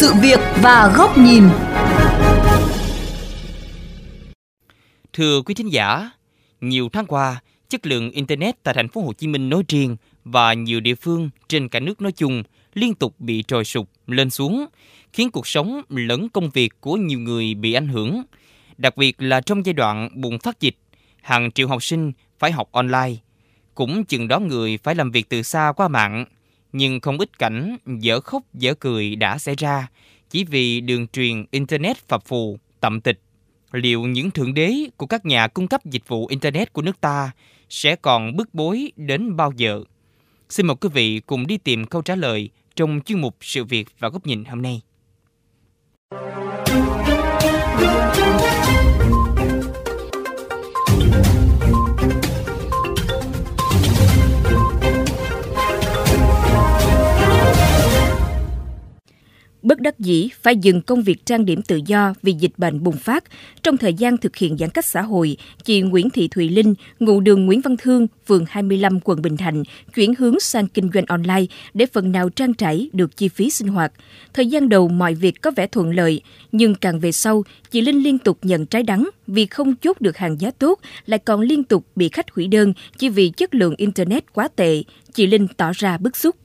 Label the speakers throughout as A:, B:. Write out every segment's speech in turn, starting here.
A: sự việc và góc nhìn.
B: Thưa quý thính giả, nhiều tháng qua, chất lượng internet tại thành phố Hồ Chí Minh nói riêng và nhiều địa phương trên cả nước nói chung liên tục bị trồi sụp lên xuống, khiến cuộc sống lẫn công việc của nhiều người bị ảnh hưởng. Đặc biệt là trong giai đoạn bùng phát dịch, hàng triệu học sinh phải học online, cũng chừng đó người phải làm việc từ xa qua mạng nhưng không ít cảnh dở khóc dở cười đã xảy ra chỉ vì đường truyền Internet phập phù, tậm tịch. Liệu những thượng đế của các nhà cung cấp dịch vụ Internet của nước ta sẽ còn bức bối đến bao giờ? Xin mời quý vị cùng đi tìm câu trả lời trong chuyên mục Sự việc và góc nhìn hôm nay.
C: Đắc dĩ phải dừng công việc trang điểm tự do vì dịch bệnh bùng phát. Trong thời gian thực hiện giãn cách xã hội, chị Nguyễn Thị Thùy Linh, ngụ đường Nguyễn Văn Thương, phường 25, quận Bình Thạnh, chuyển hướng sang kinh doanh online để phần nào trang trải được chi phí sinh hoạt. Thời gian đầu mọi việc có vẻ thuận lợi, nhưng càng về sau, chị Linh liên tục nhận trái đắng vì không chốt được hàng giá tốt, lại còn liên tục bị khách hủy đơn chỉ vì chất lượng Internet quá tệ. Chị Linh tỏ ra bức xúc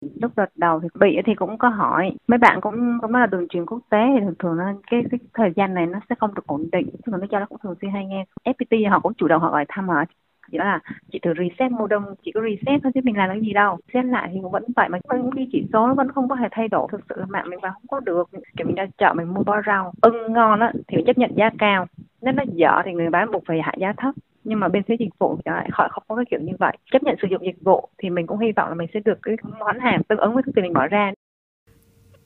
D: lúc đợt đầu thì bị thì cũng có hỏi. Mấy bạn cũng cũng nói là đường truyền quốc tế thì thường thường nó cái, cái thời gian này nó sẽ không được ổn định. Nhưng mà nó cho nó cũng thường xuyên hay nghe. Fpt họ cũng chủ động họ gọi thăm họ chỉ là chị thử reset modem chỉ có reset thôi chứ mình làm cái gì đâu. Reset lại thì vẫn vậy mà vẫn đi chỉ số nó vẫn không có thể thay đổi. Thực sự là mạng mình vào không có được kiểu mình ra chợ mình mua bó rau ưng ngon á thì mình chấp nhận giá cao. Nếu nó dở thì người bán buộc phải hạ giá thấp nhưng mà bên phía dịch vụ thì lại họ không có cái kiểu như vậy chấp nhận sử dụng dịch vụ thì mình cũng hy vọng là mình sẽ được cái món hàng tương ứng với số tiền mình bỏ ra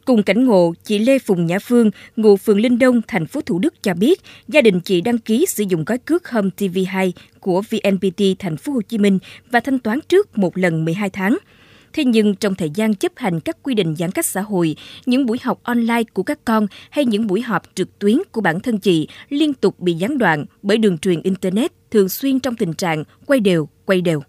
C: Cùng cảnh ngộ, chị Lê Phùng Nhã Phương, ngụ phường Linh Đông, thành phố Thủ Đức cho biết, gia đình chị đăng ký sử dụng gói cước Home TV2 của VNPT thành phố Hồ Chí Minh và thanh toán trước một lần 12 tháng. Thế nhưng trong thời gian chấp hành các quy định giãn cách xã hội, những buổi học online của các con hay những buổi họp trực tuyến của bản thân chị liên tục bị gián đoạn bởi đường truyền Internet thường xuyên trong tình trạng quay đều, quay đều.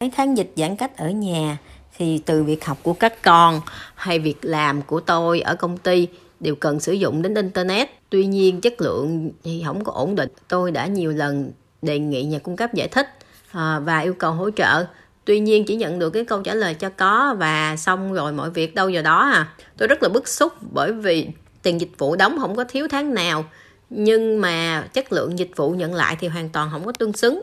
E: Mấy tháng dịch giãn cách ở nhà thì từ việc học của các con hay việc làm của tôi ở công ty đều cần sử dụng đến internet. Tuy nhiên chất lượng thì không có ổn định. Tôi đã nhiều lần đề nghị nhà cung cấp giải thích à, và yêu cầu hỗ trợ tuy nhiên chỉ nhận được cái câu trả lời cho có và xong rồi mọi việc đâu vào đó à. Tôi rất là bức xúc bởi vì tiền dịch vụ đóng không có thiếu tháng nào nhưng mà chất lượng dịch vụ nhận lại thì hoàn toàn không có tương xứng.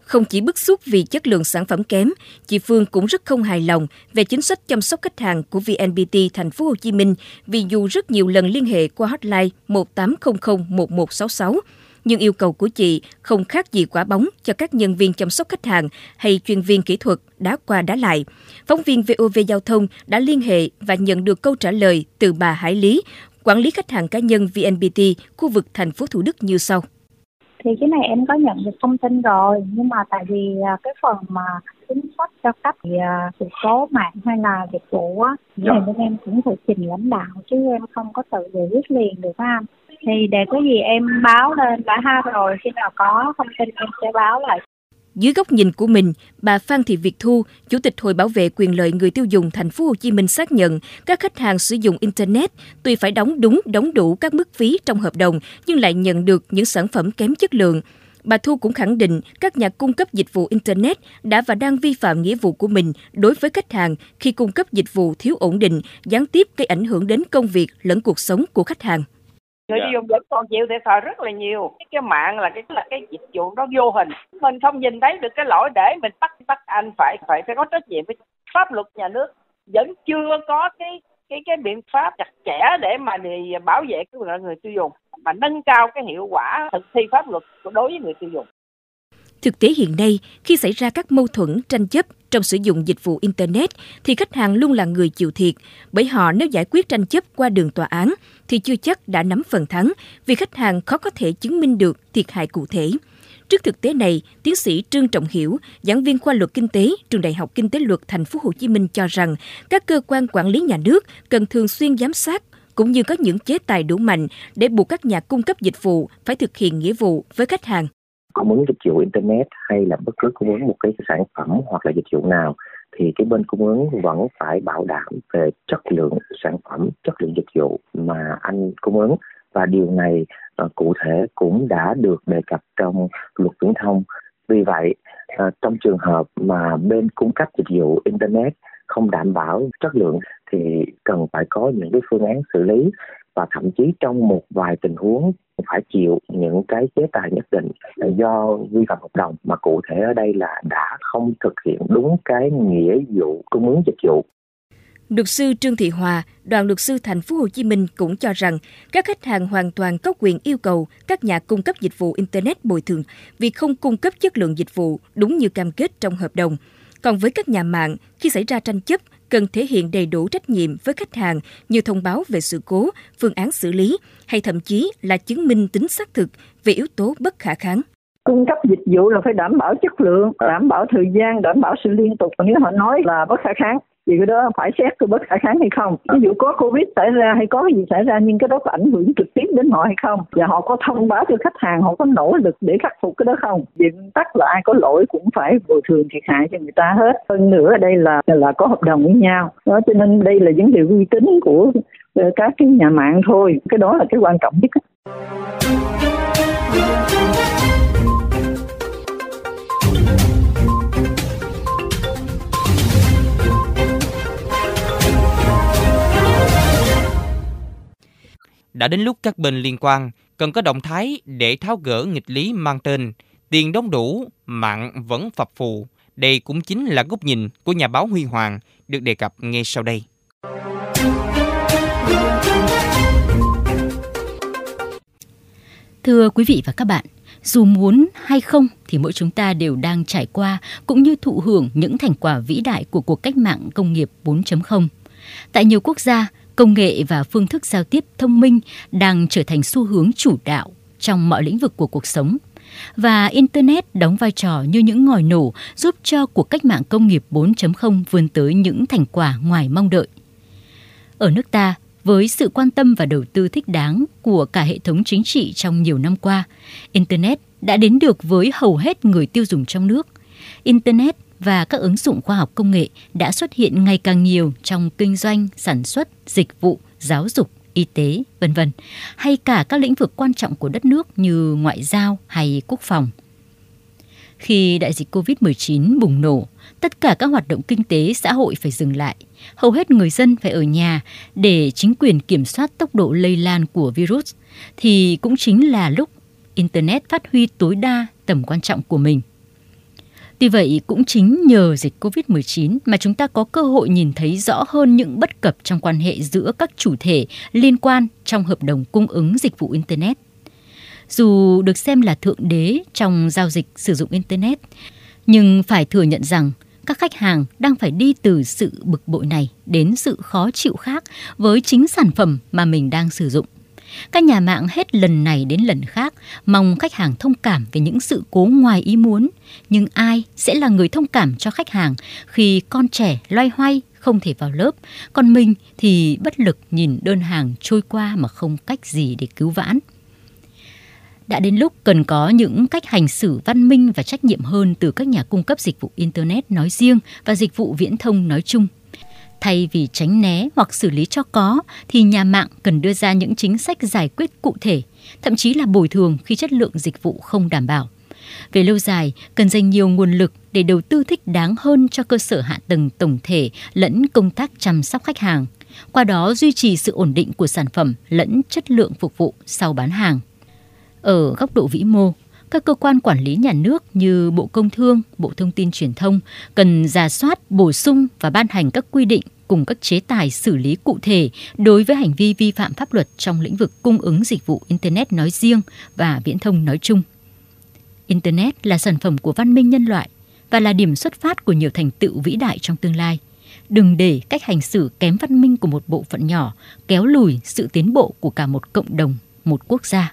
C: Không chỉ bức xúc vì chất lượng sản phẩm kém, chị Phương cũng rất không hài lòng về chính sách chăm sóc khách hàng của VNPT thành phố Hồ Chí Minh vì dù rất nhiều lần liên hệ qua hotline 1800 1166 nhưng yêu cầu của chị không khác gì quả bóng cho các nhân viên chăm sóc khách hàng hay chuyên viên kỹ thuật đá qua đá lại. Phóng viên VOV Giao thông đã liên hệ và nhận được câu trả lời từ bà Hải Lý, quản lý khách hàng cá nhân VNPT, khu vực thành phố Thủ Đức như sau.
F: Thì cái này em có nhận được thông tin rồi nhưng mà tại vì à, cái phần mà chính sách cho cấp thì sự số mạng hay là dịch vụ á thì bên em cũng phải trình lãnh đạo chứ em không có tự giải quyết liền được anh thì để có gì em báo lên đã ha rồi khi nào có thông tin em sẽ báo lại
C: dưới góc nhìn của mình, bà Phan Thị Việt Thu, Chủ tịch Hội Bảo vệ quyền lợi người tiêu dùng thành phố Hồ Chí Minh xác nhận các khách hàng sử dụng internet tuy phải đóng đúng đóng đủ các mức phí trong hợp đồng nhưng lại nhận được những sản phẩm kém chất lượng. Bà Thu cũng khẳng định các nhà cung cấp dịch vụ internet đã và đang vi phạm nghĩa vụ của mình đối với khách hàng khi cung cấp dịch vụ thiếu ổn định, gián tiếp gây ảnh hưởng đến công việc lẫn cuộc sống của khách hàng
G: người tiêu dùng vẫn còn chịu thiệt thòi rất là nhiều. Cái, cái mạng là cái là cái dịch vụ nó vô hình. Mình không nhìn thấy được cái lỗi để mình bắt bắt anh phải phải phải có trách nhiệm với pháp luật nhà nước. Vẫn chưa có cái cái cái biện pháp chặt chẽ để mà để bảo vệ cái quyền người tiêu dùng mà nâng cao cái hiệu quả thực thi pháp luật đối với người tiêu dùng.
C: Thực tế hiện nay, khi xảy ra các mâu thuẫn, tranh chấp trong sử dụng dịch vụ Internet, thì khách hàng luôn là người chịu thiệt, bởi họ nếu giải quyết tranh chấp qua đường tòa án, thì chưa chắc đã nắm phần thắng, vì khách hàng khó có thể chứng minh được thiệt hại cụ thể. Trước thực tế này, tiến sĩ Trương Trọng Hiểu, giảng viên khoa luật kinh tế, trường Đại học Kinh tế Luật Thành phố Hồ Chí Minh cho rằng các cơ quan quản lý nhà nước cần thường xuyên giám sát cũng như có những chế tài đủ mạnh để buộc các nhà cung cấp dịch vụ phải thực hiện nghĩa vụ với khách hàng
H: cung ứng dịch vụ internet hay là bất cứ cung ứng một cái sản phẩm hoặc là dịch vụ nào thì cái bên cung ứng vẫn phải bảo đảm về chất lượng sản phẩm, chất lượng dịch vụ mà anh cung ứng và điều này uh, cụ thể cũng đã được đề cập trong luật viễn thông. Vì vậy, uh, trong trường hợp mà bên cung cấp dịch vụ internet không đảm bảo chất lượng thì cần phải có những cái phương án xử lý và thậm chí trong một vài tình huống phải chịu những cái chế tài nhất định do vi phạm hợp đồng mà cụ thể ở đây là đã không thực hiện đúng cái nghĩa vụ cung ứng dịch vụ
C: Luật sư Trương Thị Hòa, đoàn luật sư thành phố Hồ Chí Minh cũng cho rằng các khách hàng hoàn toàn có quyền yêu cầu các nhà cung cấp dịch vụ internet bồi thường vì không cung cấp chất lượng dịch vụ đúng như cam kết trong hợp đồng. Còn với các nhà mạng, khi xảy ra tranh chấp, cần thể hiện đầy đủ trách nhiệm với khách hàng như thông báo về sự cố, phương án xử lý hay thậm chí là chứng minh tính xác thực về yếu tố bất khả kháng
I: cung cấp dịch vụ là phải đảm bảo chất lượng, đảm bảo thời gian, đảm bảo sự liên tục. Còn nếu họ nói là bất khả kháng vì cái đó phải xét cái bất khả kháng hay không? Ví dụ có covid xảy ra hay có cái gì xảy ra, nhưng cái đó có ảnh hưởng trực tiếp đến họ hay không? Và họ có thông báo cho khách hàng, họ có nỗ lực để khắc phục cái đó không? Diện tắc là ai có lỗi cũng phải bồi thường thiệt hại cho người ta hết. Hơn nữa ở đây là là có hợp đồng với nhau. Đó, cho nên đây là vấn đề uy tín của ờ, các cái nhà mạng thôi. Cái đó là cái quan trọng nhất.
B: Đã đến lúc các bên liên quan cần có động thái để tháo gỡ nghịch lý mang tên tiền đóng đủ, mạng vẫn phập phù. Đây cũng chính là góc nhìn của nhà báo Huy Hoàng được đề cập ngay sau đây.
J: Thưa quý vị và các bạn, dù muốn hay không thì mỗi chúng ta đều đang trải qua cũng như thụ hưởng những thành quả vĩ đại của cuộc cách mạng công nghiệp 4.0. Tại nhiều quốc gia, công nghệ và phương thức giao tiếp thông minh đang trở thành xu hướng chủ đạo trong mọi lĩnh vực của cuộc sống và internet đóng vai trò như những ngòi nổ giúp cho cuộc cách mạng công nghiệp 4.0 vươn tới những thành quả ngoài mong đợi. Ở nước ta, với sự quan tâm và đầu tư thích đáng của cả hệ thống chính trị trong nhiều năm qua, internet đã đến được với hầu hết người tiêu dùng trong nước. Internet và các ứng dụng khoa học công nghệ đã xuất hiện ngày càng nhiều trong kinh doanh, sản xuất, dịch vụ, giáo dục, y tế, vân vân, hay cả các lĩnh vực quan trọng của đất nước như ngoại giao hay quốc phòng. Khi đại dịch COVID-19 bùng nổ, tất cả các hoạt động kinh tế xã hội phải dừng lại. Hầu hết người dân phải ở nhà để chính quyền kiểm soát tốc độ lây lan của virus thì cũng chính là lúc internet phát huy tối đa tầm quan trọng của mình. Tuy vậy, cũng chính nhờ dịch COVID-19 mà chúng ta có cơ hội nhìn thấy rõ hơn những bất cập trong quan hệ giữa các chủ thể liên quan trong hợp đồng cung ứng dịch vụ Internet. Dù được xem là thượng đế trong giao dịch sử dụng Internet, nhưng phải thừa nhận rằng các khách hàng đang phải đi từ sự bực bội này đến sự khó chịu khác với chính sản phẩm mà mình đang sử dụng. Các nhà mạng hết lần này đến lần khác mong khách hàng thông cảm về những sự cố ngoài ý muốn, nhưng ai sẽ là người thông cảm cho khách hàng khi con trẻ loay hoay không thể vào lớp, còn mình thì bất lực nhìn đơn hàng trôi qua mà không cách gì để cứu vãn. Đã đến lúc cần có những cách hành xử văn minh và trách nhiệm hơn từ các nhà cung cấp dịch vụ Internet nói riêng và dịch vụ viễn thông nói chung. Thay vì tránh né hoặc xử lý cho có, thì nhà mạng cần đưa ra những chính sách giải quyết cụ thể, thậm chí là bồi thường khi chất lượng dịch vụ không đảm bảo. Về lâu dài, cần dành nhiều nguồn lực để đầu tư thích đáng hơn cho cơ sở hạ tầng tổng thể lẫn công tác chăm sóc khách hàng, qua đó duy trì sự ổn định của sản phẩm lẫn chất lượng phục vụ sau bán hàng. Ở góc độ vĩ mô, các cơ quan quản lý nhà nước như Bộ Công Thương, Bộ Thông tin Truyền thông cần ra soát, bổ sung và ban hành các quy định cùng các chế tài xử lý cụ thể đối với hành vi vi phạm pháp luật trong lĩnh vực cung ứng dịch vụ Internet nói riêng và viễn thông nói chung. Internet là sản phẩm của văn minh nhân loại và là điểm xuất phát của nhiều thành tựu vĩ đại trong tương lai. Đừng để cách hành xử kém văn minh của một bộ phận nhỏ kéo lùi sự tiến bộ của cả một cộng đồng, một quốc gia.